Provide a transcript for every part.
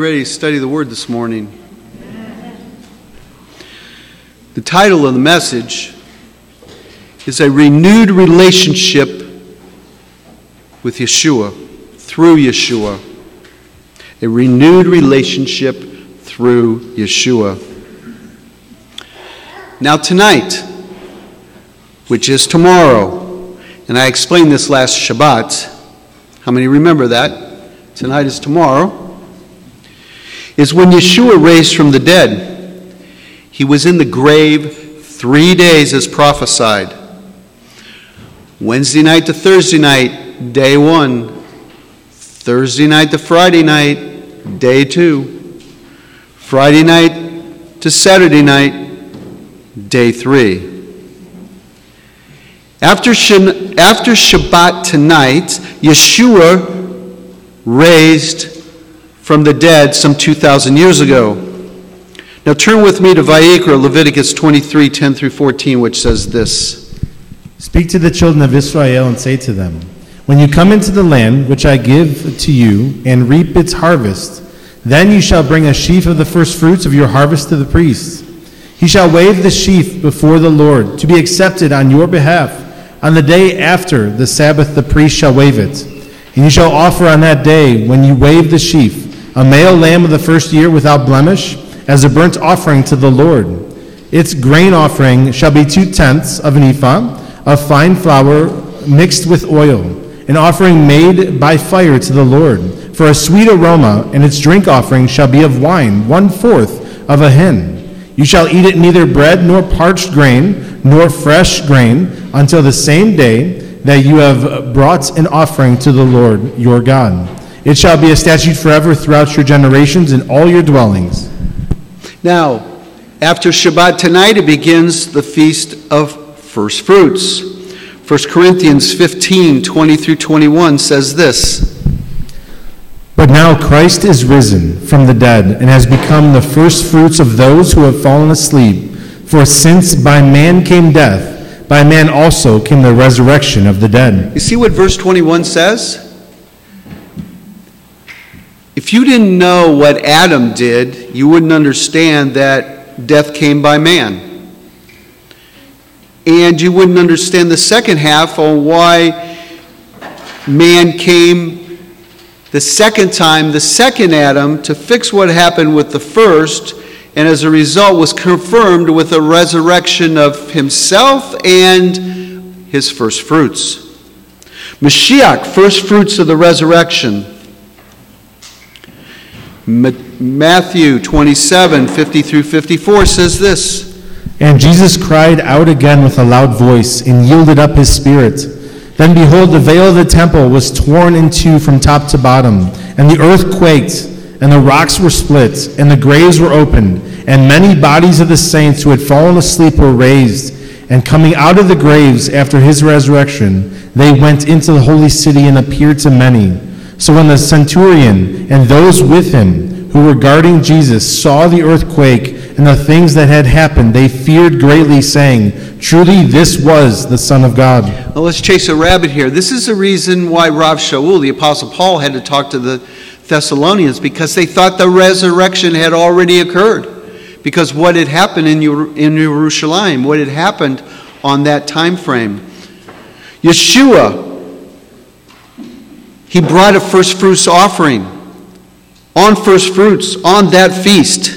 ready to study the Word this morning. The title of the message is A Renewed Relationship with Yeshua, through Yeshua. A renewed relationship through Yeshua. Now, tonight, which is tomorrow, and I explained this last Shabbat. How many remember that? Tonight is tomorrow is when Yeshua raised from the dead. He was in the grave three days as prophesied. Wednesday night to Thursday night, day one. Thursday night to Friday night, day two. Friday night to Saturday night, day three. After, Shabbat tonight, Yeshua raised from the dead some 2,000 years ago. Now turn with me to Vayikra, Leviticus 23 10 through 14, which says this Speak to the children of Israel and say to them, When you come into the land which I give to you and reap its harvest, then you shall bring a sheaf of the first fruits of your harvest to the priest. He shall wave the sheaf before the Lord to be accepted on your behalf. On the day after the Sabbath, the priest shall wave it. And you shall offer on that day, when you wave the sheaf, a male lamb of the first year without blemish, as a burnt offering to the Lord. Its grain offering shall be two tenths of an ephah of fine flour mixed with oil, an offering made by fire to the Lord, for a sweet aroma, and its drink offering shall be of wine, one fourth of a hin. You shall eat it neither bread nor parched grain, nor fresh grain, until the same day that you have brought an offering to the Lord your God. It shall be a statute forever throughout your generations in all your dwellings. Now, after Shabbat tonight, it begins the feast of first fruits. 1 Corinthians 15 20 through 21 says this But now Christ is risen from the dead and has become the first fruits of those who have fallen asleep. For since by man came death, by man also came the resurrection of the dead. You see what verse 21 says? If you didn't know what Adam did, you wouldn't understand that death came by man. And you wouldn't understand the second half on why man came the second time, the second Adam, to fix what happened with the first, and as a result was confirmed with a resurrection of himself and his first fruits. Mashiach, first fruits of the resurrection. Matthew 27 50 through 54 says this. And Jesus cried out again with a loud voice and yielded up his spirit. Then behold, the veil of the temple was torn in two from top to bottom, and the earth quaked, and the rocks were split, and the graves were opened, and many bodies of the saints who had fallen asleep were raised. And coming out of the graves after his resurrection, they went into the holy city and appeared to many. So when the centurion and those with him who were guarding Jesus saw the earthquake and the things that had happened, they feared greatly, saying, Truly, this was the Son of God. Well, let's chase a rabbit here. This is the reason why Rav Shaul, the Apostle Paul, had to talk to the Thessalonians because they thought the resurrection had already occurred. Because what had happened in, in Jerusalem, what had happened on that time frame. Yeshua he brought a first fruits offering on first fruits on that feast.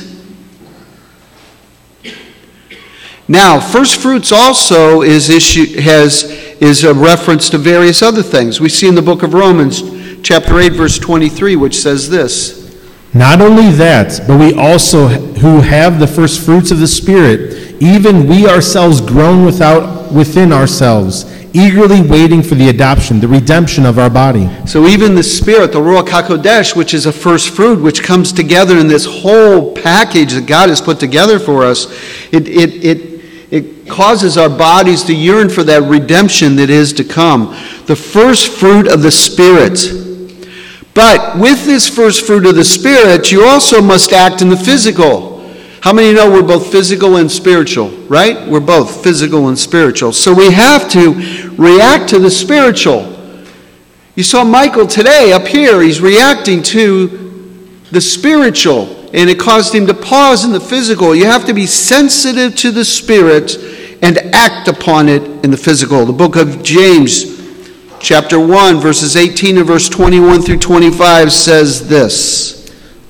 Now, first fruits also is issue, has, is a reference to various other things. We see in the book of Romans, chapter 8, verse 23, which says this. Not only that, but we also who have the first fruits of the Spirit, even we ourselves groan without within ourselves eagerly waiting for the adoption, the redemption of our body. So even the Spirit, the Ruach HaKodesh, which is a first fruit, which comes together in this whole package that God has put together for us, it, it, it, it causes our bodies to yearn for that redemption that is to come. The first fruit of the Spirit. But with this first fruit of the Spirit, you also must act in the physical. How many know we're both physical and spiritual, right? We're both physical and spiritual. So we have to react to the spiritual. You saw Michael today up here, he's reacting to the spiritual, and it caused him to pause in the physical. You have to be sensitive to the spirit and act upon it in the physical. The book of James, chapter 1, verses 18 and verse 21 through 25 says this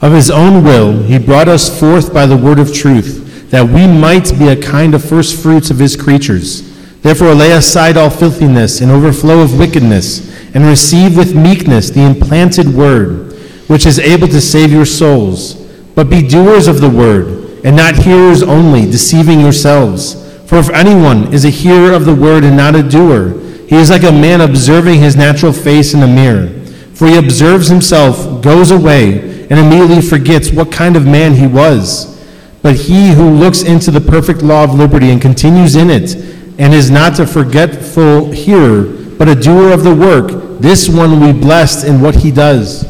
Of his own will, he brought us forth by the word of truth, that we might be a kind of first fruits of his creatures. Therefore, lay aside all filthiness and overflow of wickedness, and receive with meekness the implanted word, which is able to save your souls. But be doers of the word, and not hearers only, deceiving yourselves. For if anyone is a hearer of the word and not a doer, he is like a man observing his natural face in a mirror. For he observes himself, goes away, and immediately forgets what kind of man he was. But he who looks into the perfect law of liberty and continues in it, and is not a forgetful hearer, but a doer of the work, this one will be blessed in what he does.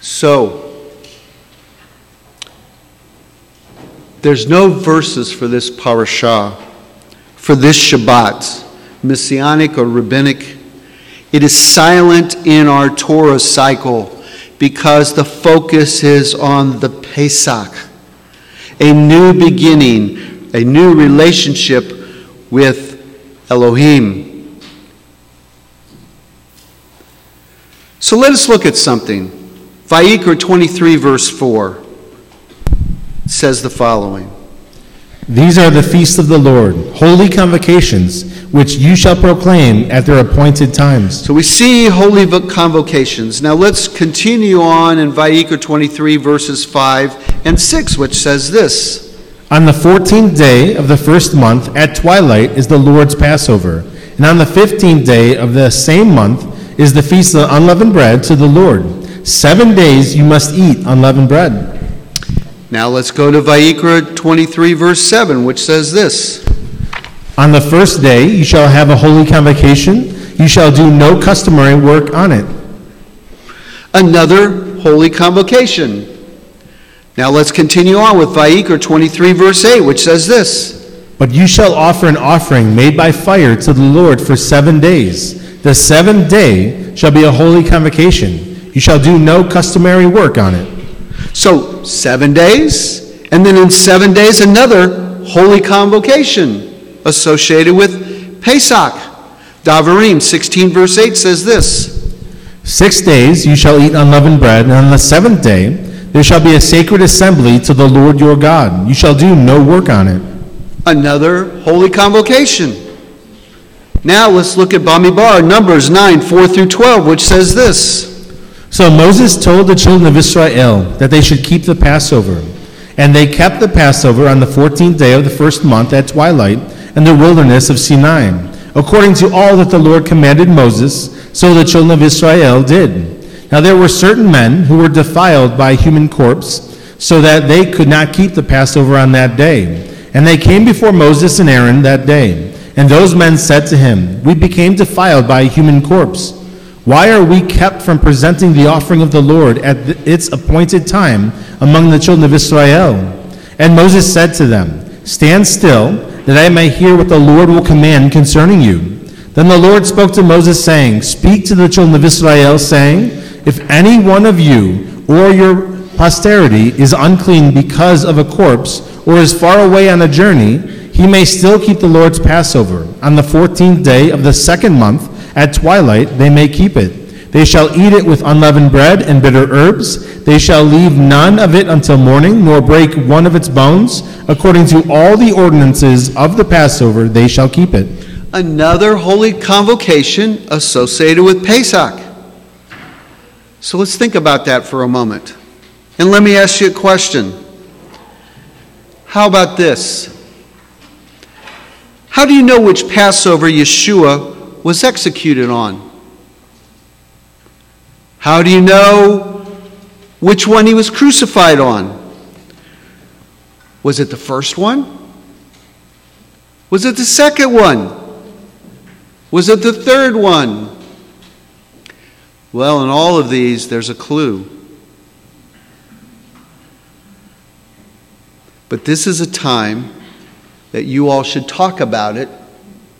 So, there's no verses for this parashah, for this Shabbat, messianic or rabbinic. It is silent in our Torah cycle because the focus is on the Pesach, a new beginning, a new relationship with Elohim. So let us look at something. Vayikra 23, verse 4 says the following These are the feasts of the Lord, holy convocations, which you shall proclaim at their appointed times. So we see holy convocations. Now let's continue on in Vayikra 23, verses 5 and 6, which says this. On the fourteenth day of the first month at twilight is the Lord's Passover, and on the fifteenth day of the same month is the feast of unleavened bread to the Lord. Seven days you must eat unleavened bread. Now let's go to Vayikra 23, verse 7, which says this On the first day you shall have a holy convocation, you shall do no customary work on it. Another holy convocation. Now let's continue on with Vayikra 23, verse 8, which says this But you shall offer an offering made by fire to the Lord for seven days. The seventh day shall be a holy convocation. You shall do no customary work on it. So, seven days, and then in seven days, another holy convocation associated with Pesach. Davarim 16, verse 8 says this Six days you shall eat unleavened bread, and on the seventh day, there shall be a sacred assembly to the Lord your God. You shall do no work on it. Another holy convocation. Now let's look at Bamidbar, Numbers 9, 4 through 12, which says this. So Moses told the children of Israel that they should keep the Passover. And they kept the Passover on the 14th day of the first month at twilight in the wilderness of Sinai, according to all that the Lord commanded Moses, so the children of Israel did. Now there were certain men who were defiled by a human corpse, so that they could not keep the Passover on that day. And they came before Moses and Aaron that day. And those men said to him, We became defiled by a human corpse. Why are we kept from presenting the offering of the Lord at its appointed time among the children of Israel? And Moses said to them, Stand still, that I may hear what the Lord will command concerning you. Then the Lord spoke to Moses, saying, Speak to the children of Israel, saying, if any one of you or your posterity is unclean because of a corpse or is far away on a journey, he may still keep the Lord's Passover. On the fourteenth day of the second month, at twilight, they may keep it. They shall eat it with unleavened bread and bitter herbs. They shall leave none of it until morning, nor break one of its bones. According to all the ordinances of the Passover, they shall keep it. Another holy convocation associated with Pesach. So let's think about that for a moment. And let me ask you a question. How about this? How do you know which Passover Yeshua was executed on? How do you know which one he was crucified on? Was it the first one? Was it the second one? Was it the third one? Well, in all of these, there's a clue. But this is a time that you all should talk about it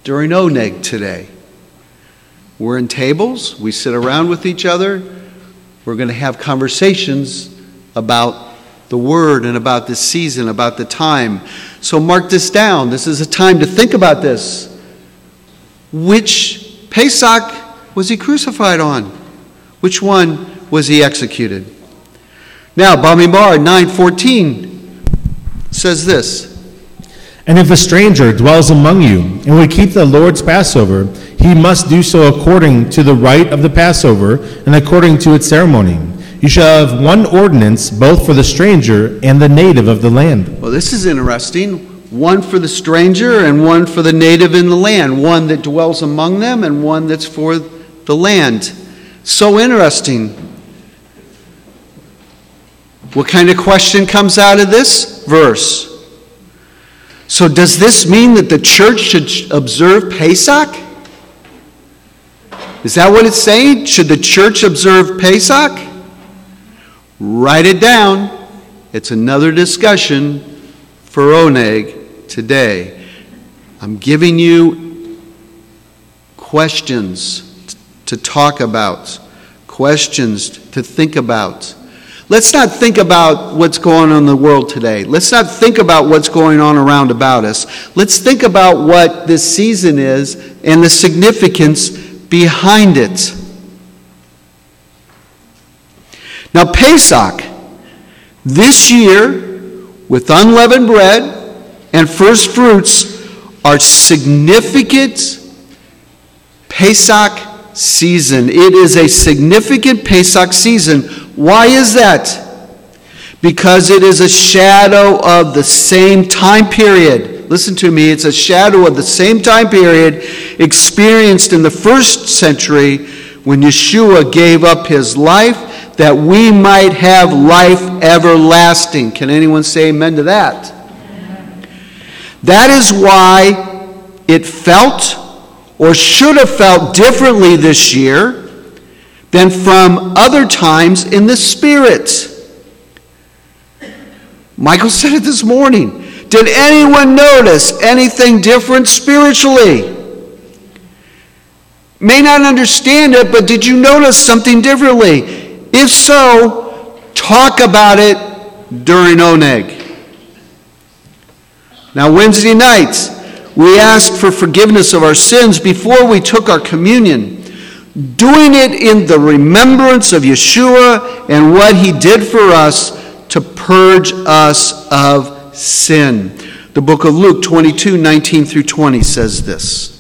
during Oneg today. We're in tables, we sit around with each other, We're going to have conversations about the word and about this season, about the time. So mark this down. This is a time to think about this. Which Pesach was he crucified on? Which one was he executed? Now, Bamidbar 9:14 says this. And if a stranger dwells among you and would keep the Lord's Passover, he must do so according to the rite of the Passover and according to its ceremony. You shall have one ordinance both for the stranger and the native of the land. Well, this is interesting. One for the stranger and one for the native in the land. One that dwells among them and one that's for the land. So interesting. What kind of question comes out of this verse? So, does this mean that the church should observe Pesach? Is that what it's saying? Should the church observe Pesach? Write it down. It's another discussion for Oneg today. I'm giving you questions to talk about, questions to think about. Let's not think about what's going on in the world today. Let's not think about what's going on around about us. Let's think about what this season is and the significance behind it. Now, Pesach, this year, with unleavened bread and first fruits, are significant Pesach season. It is a significant Pesach season. Why is that? Because it is a shadow of the same time period. Listen to me, it's a shadow of the same time period experienced in the first century when Yeshua gave up his life that we might have life everlasting. Can anyone say amen to that? That is why it felt or should have felt differently this year than from other times in the Spirit. Michael said it this morning. Did anyone notice anything different spiritually? May not understand it, but did you notice something differently? If so, talk about it during Oneg. Now, Wednesday nights, we asked for forgiveness of our sins before we took our communion doing it in the remembrance of Yeshua and what he did for us to purge us of sin. The book of Luke 22 19 through 20 says this.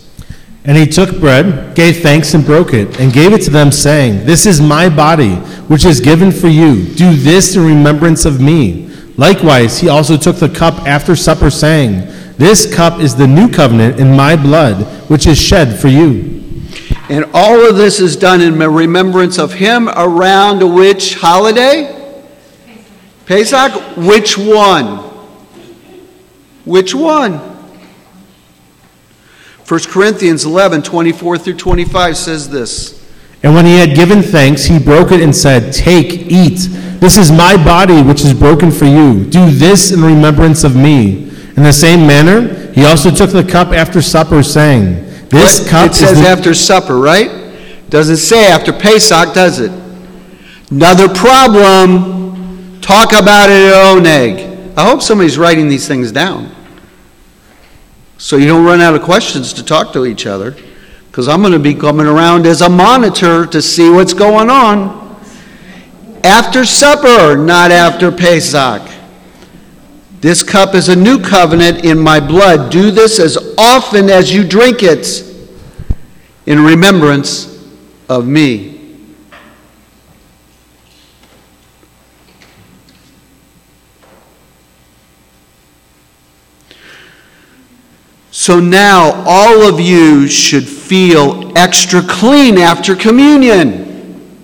And he took bread, gave thanks, and broke it, and gave it to them, saying, This is my body, which is given for you. Do this in remembrance of me. Likewise, he also took the cup after supper, saying, This cup is the new covenant in my blood, which is shed for you. And all of this is done in remembrance of him around which holiday? Pesach. Pesach? Which one? Which one? 1 Corinthians 11, 24 through 25 says this. And when he had given thanks, he broke it and said, Take, eat. This is my body, which is broken for you. Do this in remembrance of me. In the same manner, he also took the cup after supper, saying, This cup It says is the- after supper, right? Doesn't say after Pesach, does it? Another problem. Talk about it at Oneg. I hope somebody's writing these things down. So you don't run out of questions to talk to each other. Because I'm going to be coming around as a monitor to see what's going on. After supper, not after Pesach. This cup is a new covenant in my blood. Do this as often as you drink it in remembrance of me. So now all of you should feel extra clean after communion.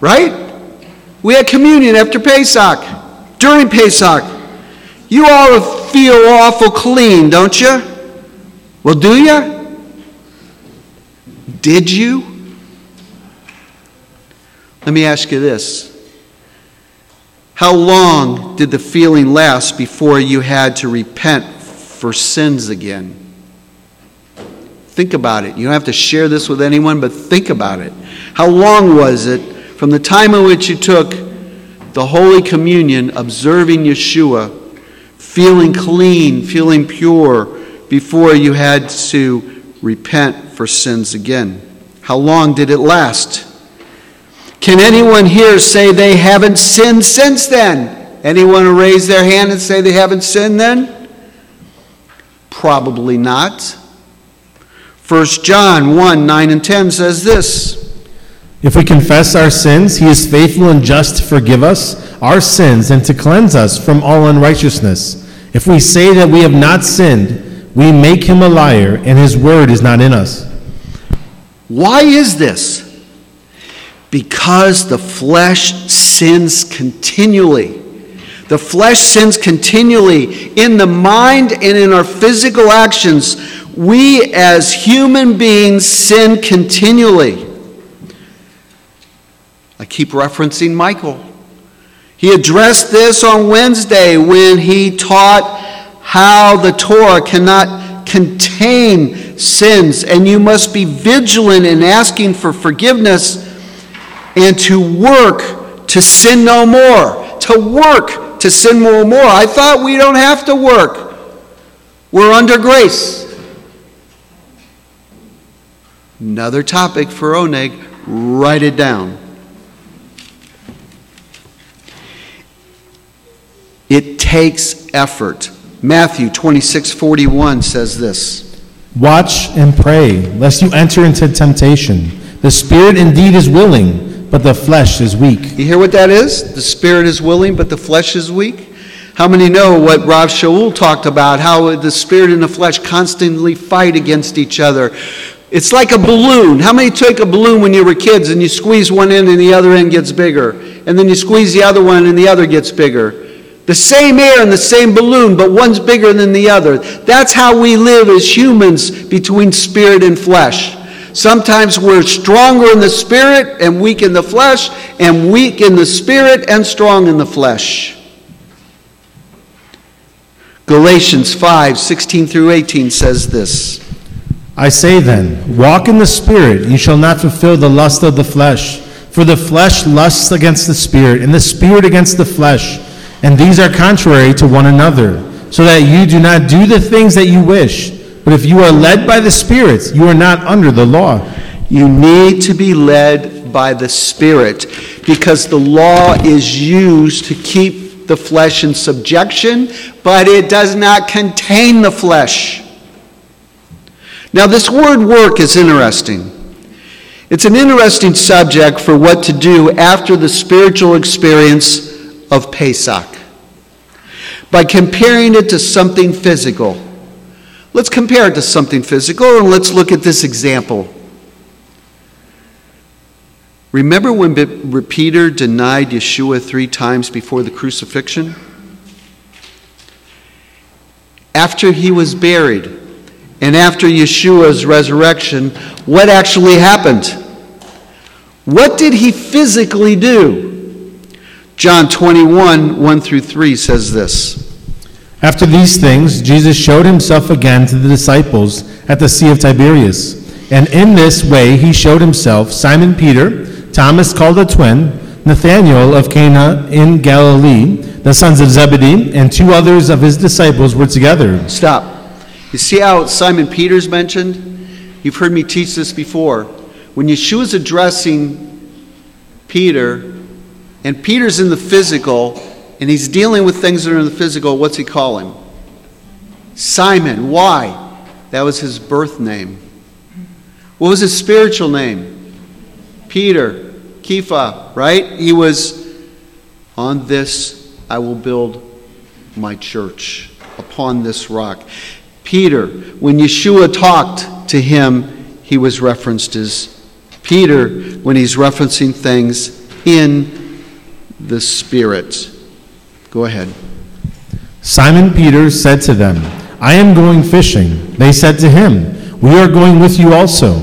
Right? We had communion after Pesach, during Pesach. You all feel awful clean, don't you? Well, do you? Did you? Let me ask you this. How long did the feeling last before you had to repent for sins again? Think about it. You don't have to share this with anyone, but think about it. How long was it from the time in which you took the Holy Communion, observing Yeshua, feeling clean, feeling pure, before you had to repent for sins again. How long did it last? Can anyone here say they haven't sinned since then? Anyone raise their hand and say they haven't sinned then? Probably not. 1 John 1 9 and 10 says this If we confess our sins, he is faithful and just to forgive us our sins and to cleanse us from all unrighteousness. If we say that we have not sinned, we make him a liar, and his word is not in us. Why is this? Because the flesh sins continually. The flesh sins continually in the mind and in our physical actions. We as human beings sin continually. I keep referencing Michael. He addressed this on Wednesday when he taught how the Torah cannot contain sins, and you must be vigilant in asking for forgiveness and to work to sin no more. To work to sin no more. I thought we don't have to work, we're under grace. Another topic for Oneg, write it down. It takes effort. Matthew 26 41 says this Watch and pray, lest you enter into temptation. The spirit indeed is willing, but the flesh is weak. You hear what that is? The spirit is willing, but the flesh is weak. How many know what Rav Shaul talked about? How the spirit and the flesh constantly fight against each other. It's like a balloon. How many took a balloon when you were kids and you squeeze one end and the other end gets bigger? And then you squeeze the other one and the other gets bigger? The same air in the same balloon, but one's bigger than the other. That's how we live as humans between spirit and flesh. Sometimes we're stronger in the spirit and weak in the flesh, and weak in the spirit and strong in the flesh. Galatians 5 16 through 18 says this I say then, walk in the spirit, you shall not fulfill the lust of the flesh. For the flesh lusts against the spirit, and the spirit against the flesh and these are contrary to one another, so that you do not do the things that you wish. But if you are led by the Spirit, you are not under the law. You need to be led by the Spirit because the law is used to keep the flesh in subjection, but it does not contain the flesh. Now, this word work is interesting. It's an interesting subject for what to do after the spiritual experience of Pesach by comparing it to something physical. Let's compare it to something physical and let's look at this example. Remember when Peter denied Yeshua three times before the crucifixion? After he was buried and after Yeshua's resurrection, what actually happened? What did he physically do? John 21, 1 through 3 says this. After these things, Jesus showed himself again to the disciples at the Sea of Tiberias. And in this way he showed himself Simon Peter, Thomas called the twin, Nathanael of Cana in Galilee, the sons of Zebedee, and two others of his disciples were together. Stop. You see how Simon Peter's mentioned? You've heard me teach this before. When Yeshua Yeshua's addressing Peter, and Peter's in the physical, and he's dealing with things that are in the physical. What's he call him? Simon. Why? That was his birth name. What was his spiritual name? Peter. Kepha, right? He was, on this I will build my church, upon this rock. Peter, when Yeshua talked to him, he was referenced as Peter when he's referencing things in the Spirit. Go ahead. Simon Peter said to them, I am going fishing. They said to him, We are going with you also.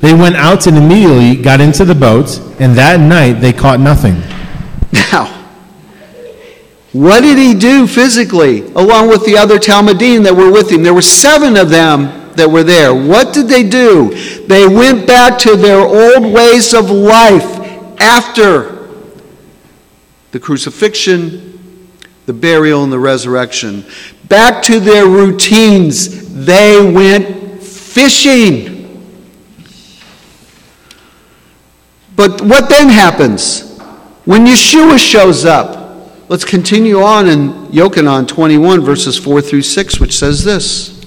They went out and immediately got into the boat, and that night they caught nothing. Now, what did he do physically, along with the other Talmudim that were with him? There were seven of them that were there. What did they do? They went back to their old ways of life after the crucifixion, the burial, and the resurrection. Back to their routines, they went fishing. But what then happens? When Yeshua shows up, let's continue on in Yochanan 21, verses 4 through 6, which says this.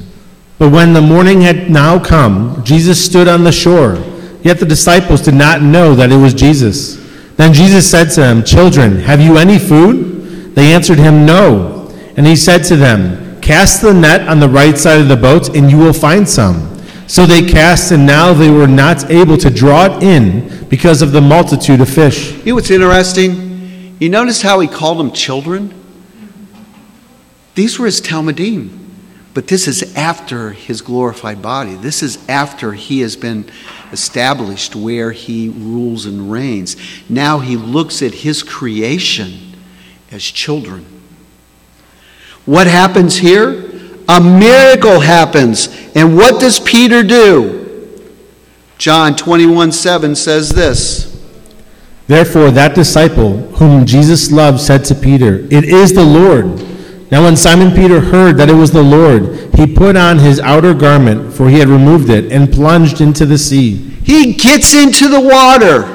But when the morning had now come, Jesus stood on the shore. Yet the disciples did not know that it was Jesus. Then Jesus said to them, Children, have you any food? They answered him, No. And he said to them, Cast the net on the right side of the boat, and you will find some. So they cast, and now they were not able to draw it in because of the multitude of fish. You know what's interesting? You notice how he called them children? These were his Talmudim. But this is after his glorified body. This is after he has been established where he rules and reigns. Now he looks at his creation as children. What happens here? A miracle happens. And what does Peter do? John 21 7 says this. Therefore, that disciple whom Jesus loved said to Peter, It is the Lord. Now, when Simon Peter heard that it was the Lord, he put on his outer garment, for he had removed it, and plunged into the sea. He gets into the water.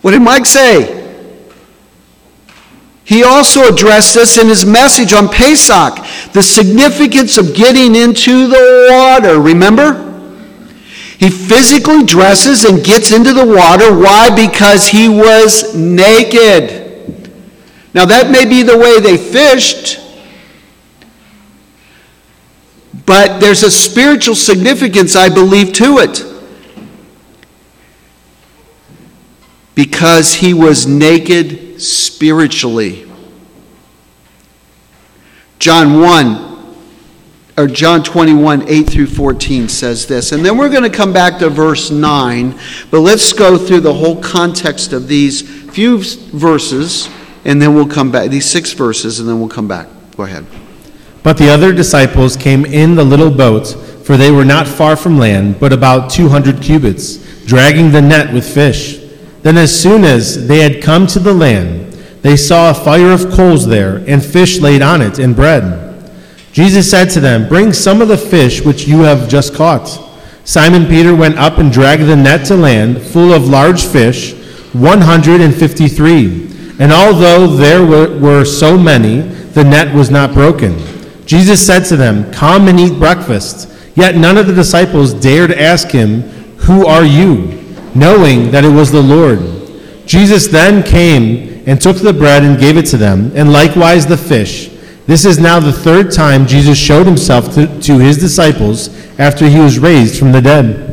What did Mike say? He also addressed this in his message on Pesach the significance of getting into the water. Remember? He physically dresses and gets into the water. Why? Because he was naked. Now, that may be the way they fished, but there's a spiritual significance, I believe, to it. Because he was naked spiritually. John 1 or John 21, 8 through 14 says this. And then we're going to come back to verse 9, but let's go through the whole context of these few verses and then we'll come back. These six verses, and then we'll come back. Go ahead. But the other disciples came in the little boat, for they were not far from land, but about two hundred cubits, dragging the net with fish. Then, as soon as they had come to the land, they saw a fire of coals there, and fish laid on it, and bread. Jesus said to them, Bring some of the fish which you have just caught. Simon Peter went up and dragged the net to land, full of large fish, 153. And although there were, so many, the net was not broken. Jesus said to them, Come and eat breakfast. Yet none of the disciples dared ask him, Who are you? knowing that it was the Lord. Jesus then came and took the bread and gave it to them, and likewise the fish. This is now the third time Jesus showed himself to, to his disciples after he was raised from the dead.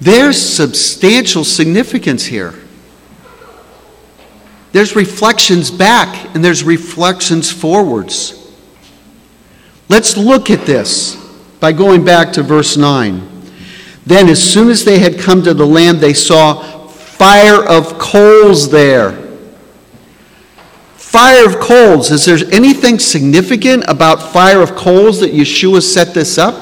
There's substantial significance here. There's reflections back and there's reflections forwards. Let's look at this by going back to verse 9. Then, as soon as they had come to the land, they saw fire of coals there. Fire of coals. Is there anything significant about fire of coals that Yeshua set this up?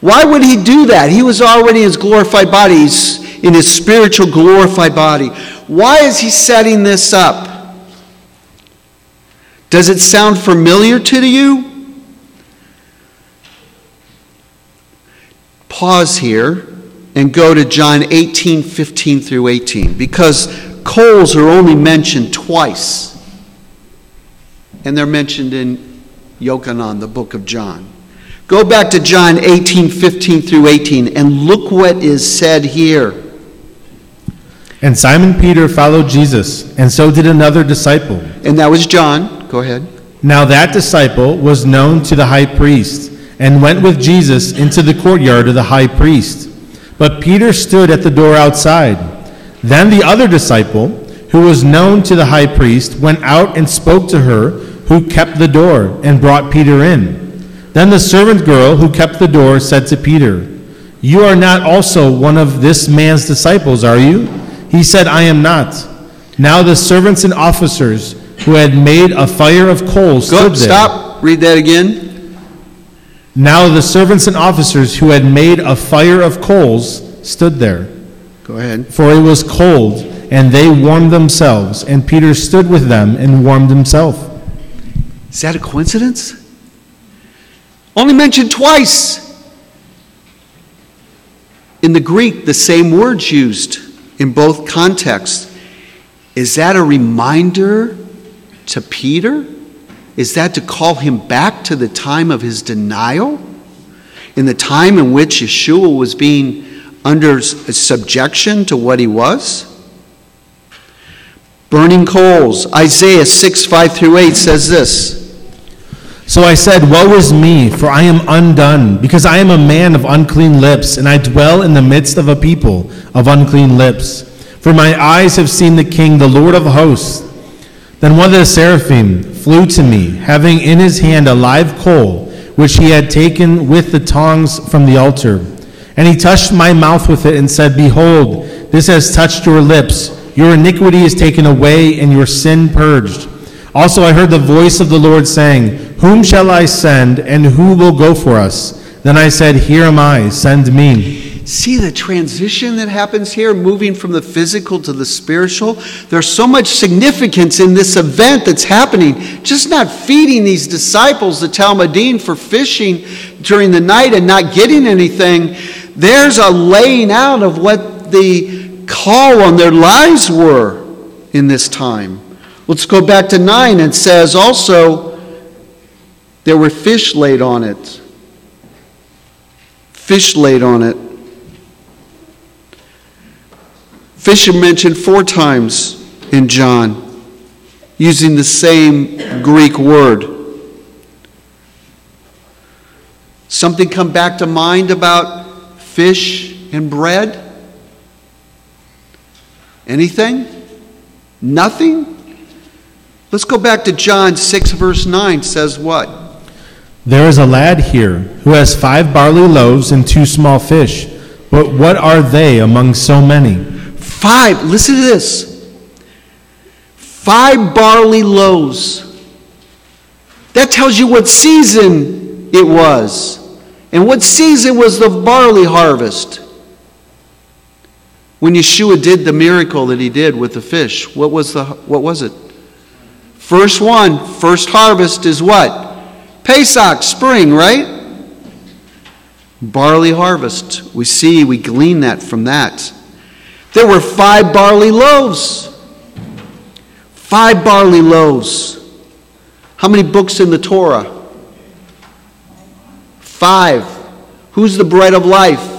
Why would he do that? He was already in his glorified body. He's in his spiritual glorified body. Why is he setting this up? Does it sound familiar to you? Pause here and go to John 18 15 through 18 because coals are only mentioned twice. And they're mentioned in Yochanan, the book of John. Go back to John 18 15 through 18 and look what is said here. And Simon Peter followed Jesus, and so did another disciple. And that was John. Go ahead. Now that disciple was known to the high priest, and went with Jesus into the courtyard of the high priest. But Peter stood at the door outside. Then the other disciple, who was known to the high priest, went out and spoke to her who kept the door, and brought Peter in. Then the servant girl who kept the door said to Peter, You are not also one of this man's disciples, are you? He said, I am not. Now the servants and officers who had made a fire of coals Go, stood there. stop. Read that again. Now the servants and officers who had made a fire of coals stood there. Go ahead. For it was cold, and they warmed themselves, and Peter stood with them and warmed himself. Is that a coincidence? Only mentioned twice. In the Greek, the same word's used in both contexts. Is that a reminder to Peter? Is that to call him back to the time of his denial? In the time in which Yeshua was being under subjection to what he was? Burning coals. Isaiah 6 5 through 8 says this. So I said, Woe is me, for I am undone, because I am a man of unclean lips, and I dwell in the midst of a people of unclean lips. For my eyes have seen the King, the Lord of hosts. Then one of the seraphim flew to me, having in his hand a live coal, which he had taken with the tongs from the altar. And he touched my mouth with it and said, Behold, this has touched your lips. Your iniquity is taken away, and your sin purged. Also, I heard the voice of the Lord saying, Whom shall I send, and who will go for us? Then I said, Here am I, send me. See the transition that happens here, moving from the physical to the spiritual? There's so much significance in this event that's happening. Just not feeding these disciples the Talmudim for fishing during the night and not getting anything. There's a laying out of what the call on their lives were in this time. Let's go back to 9 and says also there were fish laid on it. Fish laid on it. Fish are mentioned four times in John using the same Greek word. Something come back to mind about fish and bread? Anything? Nothing? Let's go back to John 6, verse 9 says what? There is a lad here who has five barley loaves and two small fish. But what are they among so many? Five, listen to this. Five barley loaves. That tells you what season it was. And what season was the barley harvest? When Yeshua did the miracle that he did with the fish, what was, the, what was it? First one, first harvest is what? Pesach, spring, right? Barley harvest. We see, we glean that from that. There were five barley loaves. Five barley loaves. How many books in the Torah? Five. Who's the bread of life?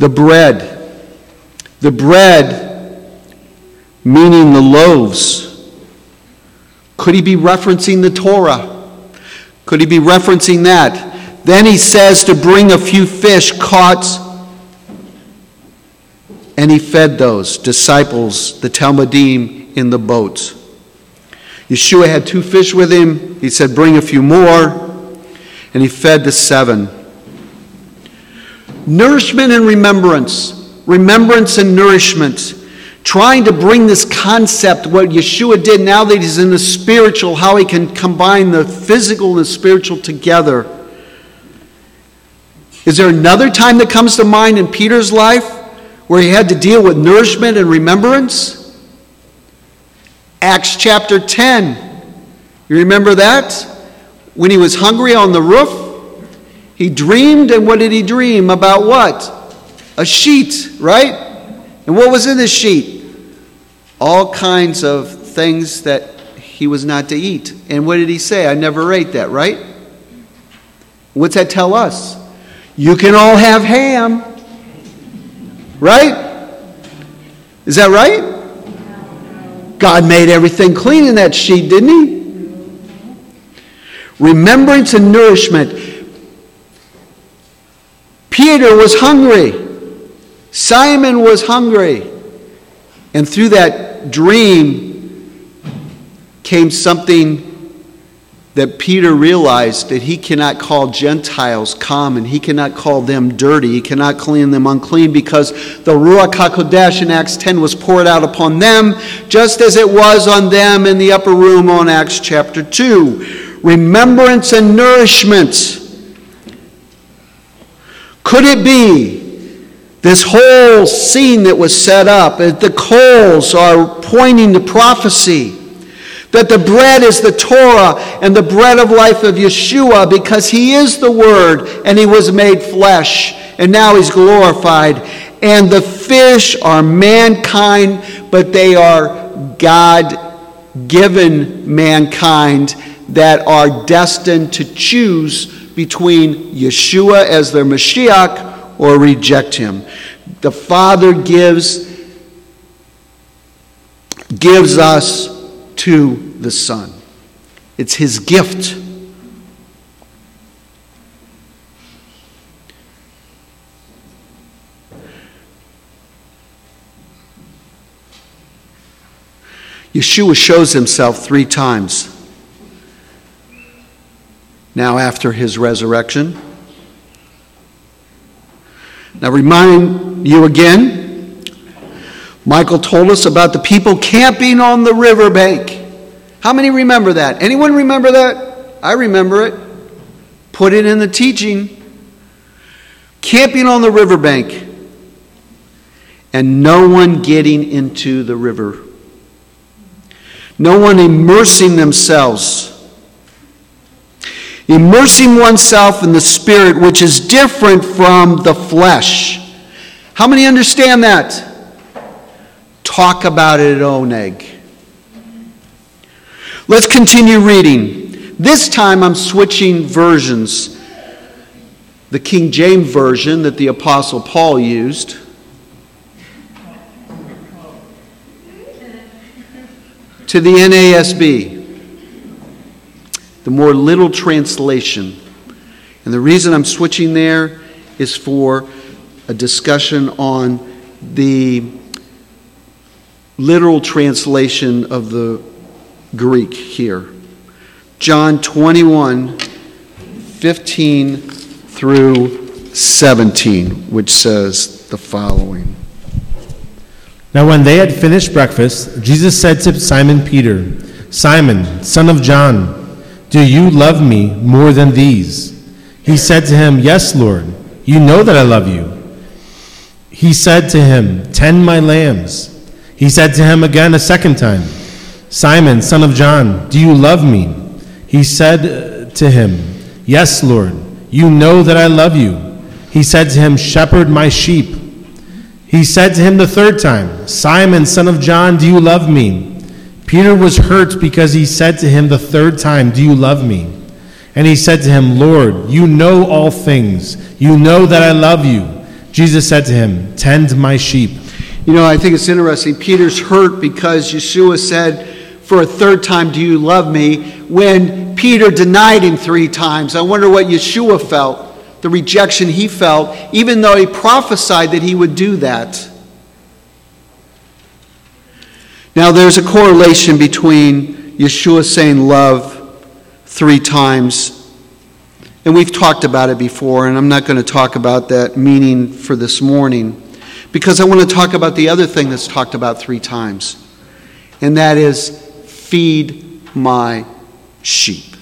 The bread. The bread, meaning the loaves. Could he be referencing the Torah? Could he be referencing that? Then he says to bring a few fish caught, and he fed those disciples, the Talmudim, in the boat. Yeshua had two fish with him. He said, Bring a few more. And he fed the seven. Nourishment and remembrance. Remembrance and nourishment. Trying to bring this concept, what Yeshua did now that he's in the spiritual, how he can combine the physical and the spiritual together. Is there another time that comes to mind in Peter's life where he had to deal with nourishment and remembrance? Acts chapter 10. You remember that? When he was hungry on the roof? He dreamed, and what did he dream? About what? A sheet, right? And what was in the sheet? All kinds of things that he was not to eat. And what did he say? I never ate that, right? What's that tell us? You can all have ham. Right? Is that right? God made everything clean in that sheet, didn't he? Remembrance and nourishment. Peter was hungry. Simon was hungry. And through that dream came something that Peter realized that he cannot call Gentiles common. He cannot call them dirty. He cannot clean them unclean because the Ruach HaKodesh in Acts 10 was poured out upon them just as it was on them in the upper room on Acts chapter 2 remembrance and nourishment. Could it be this whole scene that was set up, the coals are pointing to prophecy? That the bread is the Torah and the bread of life of Yeshua because he is the Word and he was made flesh and now he's glorified. And the fish are mankind, but they are God given mankind that are destined to choose between Yeshua as their Mashiach or reject him. The Father gives, gives us to the Son. It's his gift. Yeshua shows himself three times. Now, after his resurrection. Now, remind you again Michael told us about the people camping on the riverbank. How many remember that? Anyone remember that? I remember it. Put it in the teaching. Camping on the riverbank and no one getting into the river. No one immersing themselves. Immersing oneself in the spirit, which is different from the flesh. How many understand that? talk about it Oneg. Let's continue reading. This time I'm switching versions. The King James Version that the Apostle Paul used. To the NASB, the more little translation. And the reason I'm switching there is for a discussion on the literal translation of the Greek here. John 21, 15 through 17, which says the following. Now, when they had finished breakfast, Jesus said to Simon Peter, Simon, son of John, do you love me more than these? He said to him, Yes, Lord, you know that I love you. He said to him, Tend my lambs. He said to him again a second time, Simon, son of John, do you love me? He said uh, to him, Yes, Lord, you know that I love you. He said to him, Shepherd my sheep. He said to him the third time, Simon, son of John, do you love me? Peter was hurt because he said to him the third time, Do you love me? And he said to him, Lord, you know all things. You know that I love you. Jesus said to him, Tend my sheep. You know, I think it's interesting. Peter's hurt because Yeshua said, For a third time, do you love me? When Peter denied him three times. I wonder what Yeshua felt, the rejection he felt, even though he prophesied that he would do that. Now, there's a correlation between Yeshua saying love three times and we've talked about it before, and I'm not going to talk about that meaning for this morning because I want to talk about the other thing that's talked about three times, and that is feed my sheep.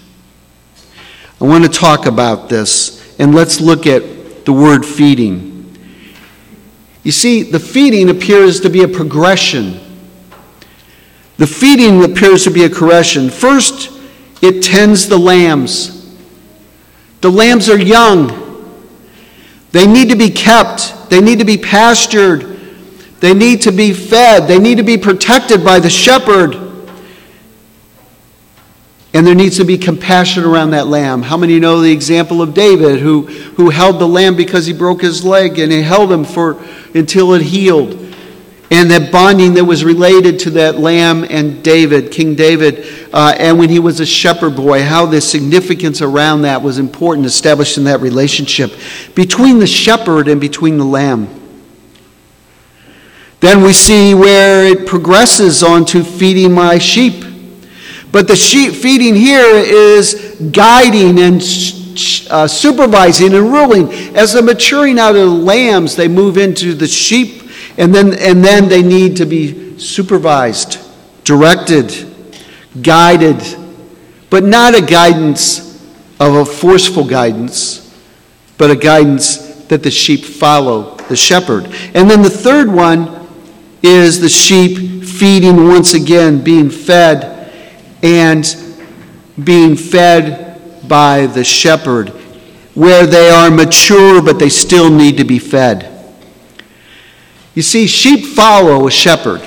I want to talk about this, and let's look at the word feeding. You see, the feeding appears to be a progression. The feeding appears to be a correction. First, it tends the lambs. The lambs are young. They need to be kept. They need to be pastured. They need to be fed. They need to be protected by the shepherd. And there needs to be compassion around that lamb. How many know the example of David who, who held the lamb because he broke his leg and he held him for until it healed? And that bonding that was related to that lamb and David, King David, uh, and when he was a shepherd boy, how the significance around that was important, establishing that relationship between the shepherd and between the lamb. Then we see where it progresses on to feeding my sheep. But the sheep feeding here is guiding and uh, supervising and ruling. As they're maturing out of the lambs, they move into the sheep and then, and then they need to be supervised, directed, guided but not a guidance of a forceful guidance, but a guidance that the sheep follow the shepherd. And then the third one is the sheep feeding once again, being fed, and being fed by the shepherd, where they are mature but they still need to be fed. You see, sheep follow a shepherd.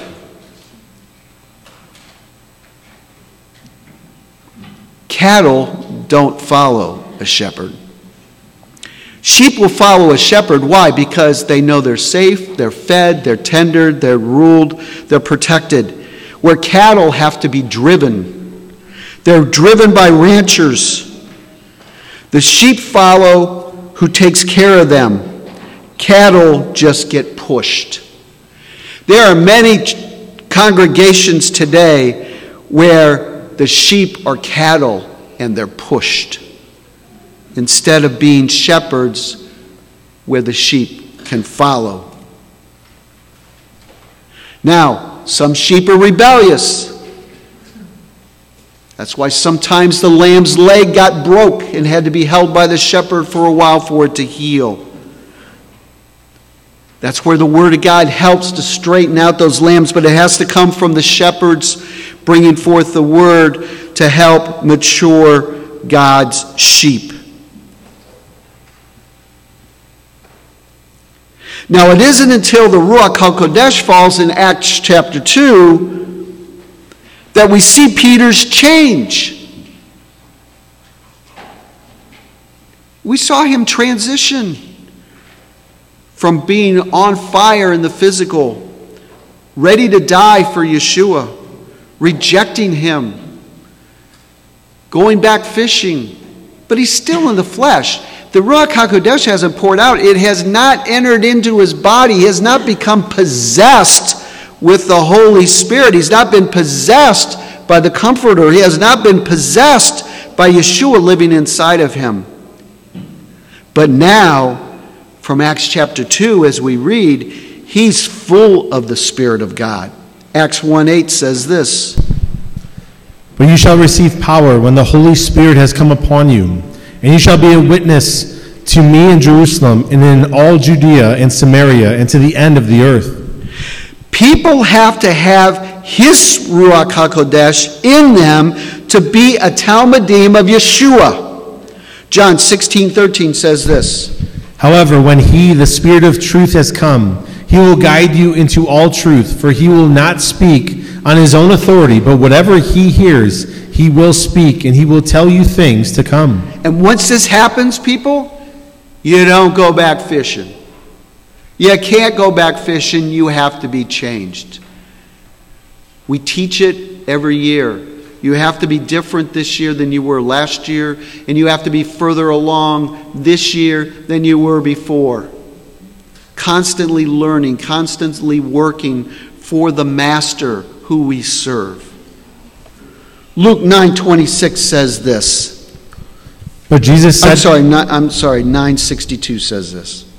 Cattle don't follow a shepherd. Sheep will follow a shepherd. Why? Because they know they're safe, they're fed, they're tendered, they're ruled, they're protected. Where cattle have to be driven. They're driven by ranchers. The sheep follow who takes care of them. Cattle just get pushed. There are many congregations today where the sheep are cattle and they're pushed instead of being shepherds where the sheep can follow. Now, some sheep are rebellious. That's why sometimes the lamb's leg got broke and had to be held by the shepherd for a while for it to heal. That's where the Word of God helps to straighten out those lambs, but it has to come from the shepherds bringing forth the Word to help mature God's sheep. Now, it isn't until the Ruach HaKodesh falls in Acts chapter 2 that we see Peter's change. We saw him transition from being on fire in the physical, ready to die for Yeshua, rejecting him, going back fishing, but he's still in the flesh. The Ruach HaKodesh hasn't poured out. It has not entered into his body. He has not become possessed with the Holy Spirit. He's not been possessed by the Comforter. He has not been possessed by Yeshua living inside of him. But now, from Acts chapter 2, as we read, he's full of the Spirit of God. Acts 1 8 says this But you shall receive power when the Holy Spirit has come upon you, and you shall be a witness to me in Jerusalem and in all Judea and Samaria and to the end of the earth. People have to have his Ruach HaKodesh in them to be a Talmidim of Yeshua. John 16 13 says this. However, when he, the Spirit of truth, has come, he will guide you into all truth, for he will not speak on his own authority, but whatever he hears, he will speak, and he will tell you things to come. And once this happens, people, you don't go back fishing. You can't go back fishing, you have to be changed. We teach it every year. You have to be different this year than you were last year, and you have to be further along this year than you were before. Constantly learning, constantly working for the Master who we serve. Luke 9:26 says this. But Jesus said, I'm sorry, not, I'm sorry, 962 says this.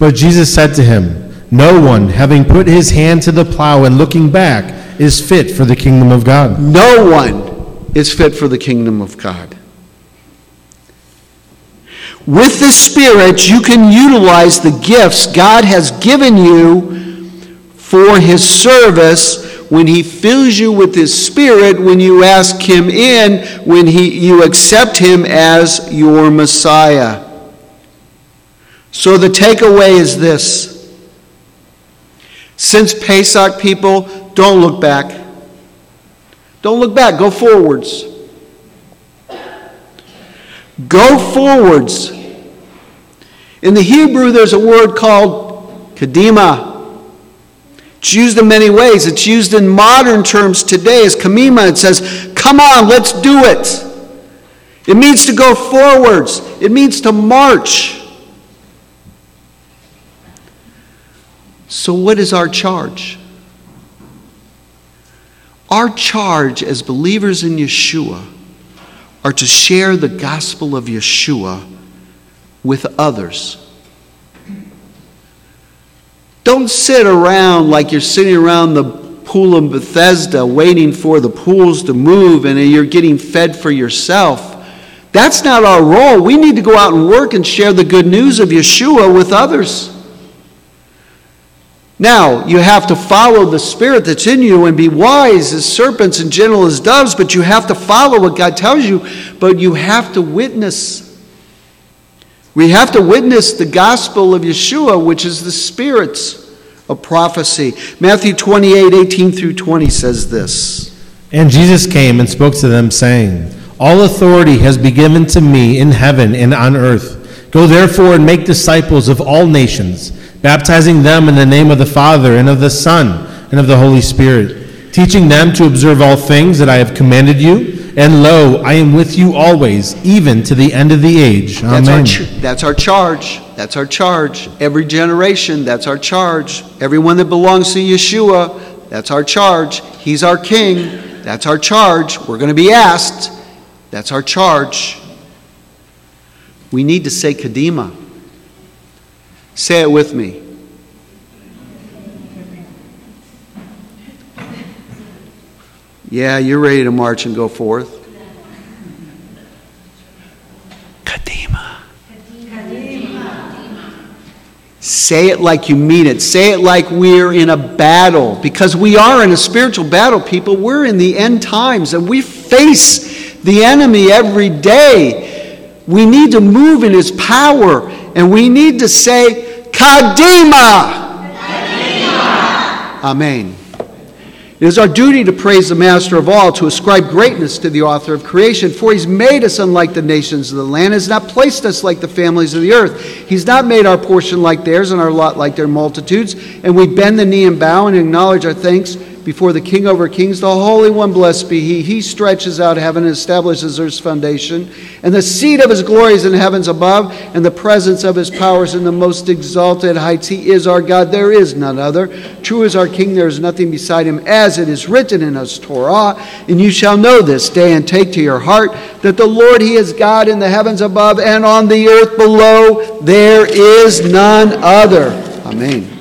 But Jesus said to him, No one, having put his hand to the plow and looking back, is fit for the kingdom of God. No one is fit for the kingdom of God. With the Spirit, you can utilize the gifts God has given you for His service when He fills you with His Spirit, when you ask Him in, when he, you accept Him as your Messiah. So the takeaway is this. Since Pesach, people, don't look back. Don't look back, go forwards. Go forwards. In the Hebrew, there's a word called kadima. It's used in many ways. It's used in modern terms today as kamima. It says, come on, let's do it. It means to go forwards, it means to march. So, what is our charge? Our charge as believers in Yeshua are to share the gospel of Yeshua with others. Don't sit around like you're sitting around the pool of Bethesda waiting for the pools to move and you're getting fed for yourself. That's not our role. We need to go out and work and share the good news of Yeshua with others. Now, you have to follow the Spirit that's in you and be wise as serpents and gentle as doves, but you have to follow what God tells you, but you have to witness. We have to witness the gospel of Yeshua, which is the Spirit's of prophecy. Matthew 28 18 through 20 says this. And Jesus came and spoke to them, saying, All authority has been given to me in heaven and on earth. Go therefore and make disciples of all nations baptizing them in the name of the Father, and of the Son, and of the Holy Spirit, teaching them to observe all things that I have commanded you. And lo, I am with you always, even to the end of the age. Amen. That's our, ch- that's our charge. That's our charge. Every generation, that's our charge. Everyone that belongs to Yeshua, that's our charge. He's our king. That's our charge. We're going to be asked. That's our charge. We need to say Kadima. Say it with me. Yeah, you're ready to march and go forth. Kadima. Say it like you mean it. Say it like we're in a battle. Because we are in a spiritual battle, people. We're in the end times and we face the enemy every day. We need to move in his power and we need to say, Kadima. Kadima. Amen. It is our duty to praise the Master of all, to ascribe greatness to the author of creation, for he's made us unlike the nations of the land, has not placed us like the families of the earth. He's not made our portion like theirs and our lot like their multitudes, and we bend the knee and bow and acknowledge our thanks before the King over kings, the Holy One, blessed be He. He stretches out heaven and establishes earth's foundation. And the seat of His glory is in heavens above, and the presence of His powers in the most exalted heights. He is our God. There is none other. True is our King. There is nothing beside Him, as it is written in His Torah. And you shall know this day and take to your heart that the Lord, He is God in the heavens above and on the earth below. There is none other. Amen.